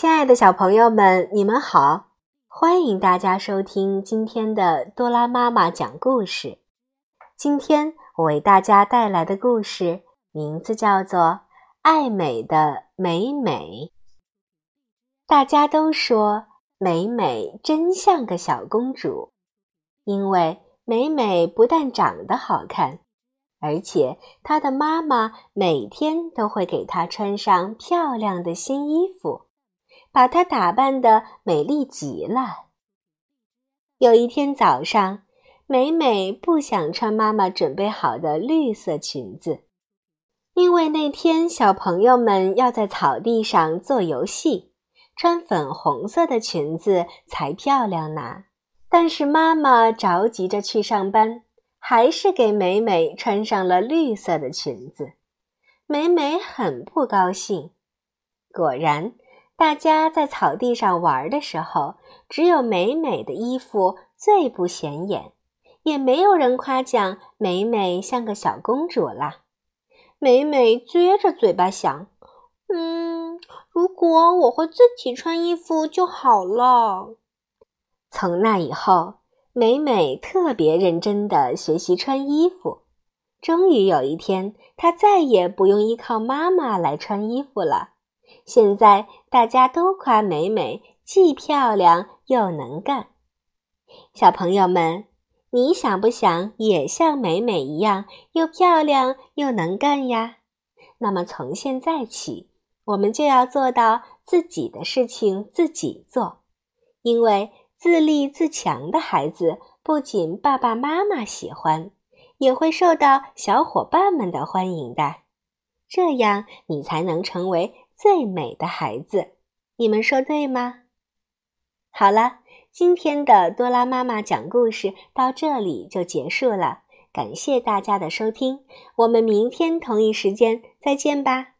亲爱的小朋友们，你们好！欢迎大家收听今天的多拉妈妈讲故事。今天我为大家带来的故事名字叫做《爱美的美美》。大家都说美美真像个小公主，因为美美不但长得好看，而且她的妈妈每天都会给她穿上漂亮的新衣服。把她打扮得美丽极了。有一天早上，美美不想穿妈妈准备好的绿色裙子，因为那天小朋友们要在草地上做游戏，穿粉红色的裙子才漂亮呢。但是妈妈着急着去上班，还是给美美穿上了绿色的裙子。美美很不高兴。果然。大家在草地上玩的时候，只有美美的衣服最不显眼，也没有人夸奖美美像个小公主啦。美美撅着嘴巴想：“嗯，如果我会自己穿衣服就好了。”从那以后，美美特别认真地学习穿衣服。终于有一天，她再也不用依靠妈妈来穿衣服了。现在大家都夸美美既漂亮又能干。小朋友们，你想不想也像美美一样又漂亮又能干呀？那么从现在起，我们就要做到自己的事情自己做，因为自立自强的孩子不仅爸爸妈妈喜欢，也会受到小伙伴们的欢迎的。这样，你才能成为。最美的孩子，你们说对吗？好了，今天的多拉妈妈讲故事到这里就结束了，感谢大家的收听，我们明天同一时间再见吧。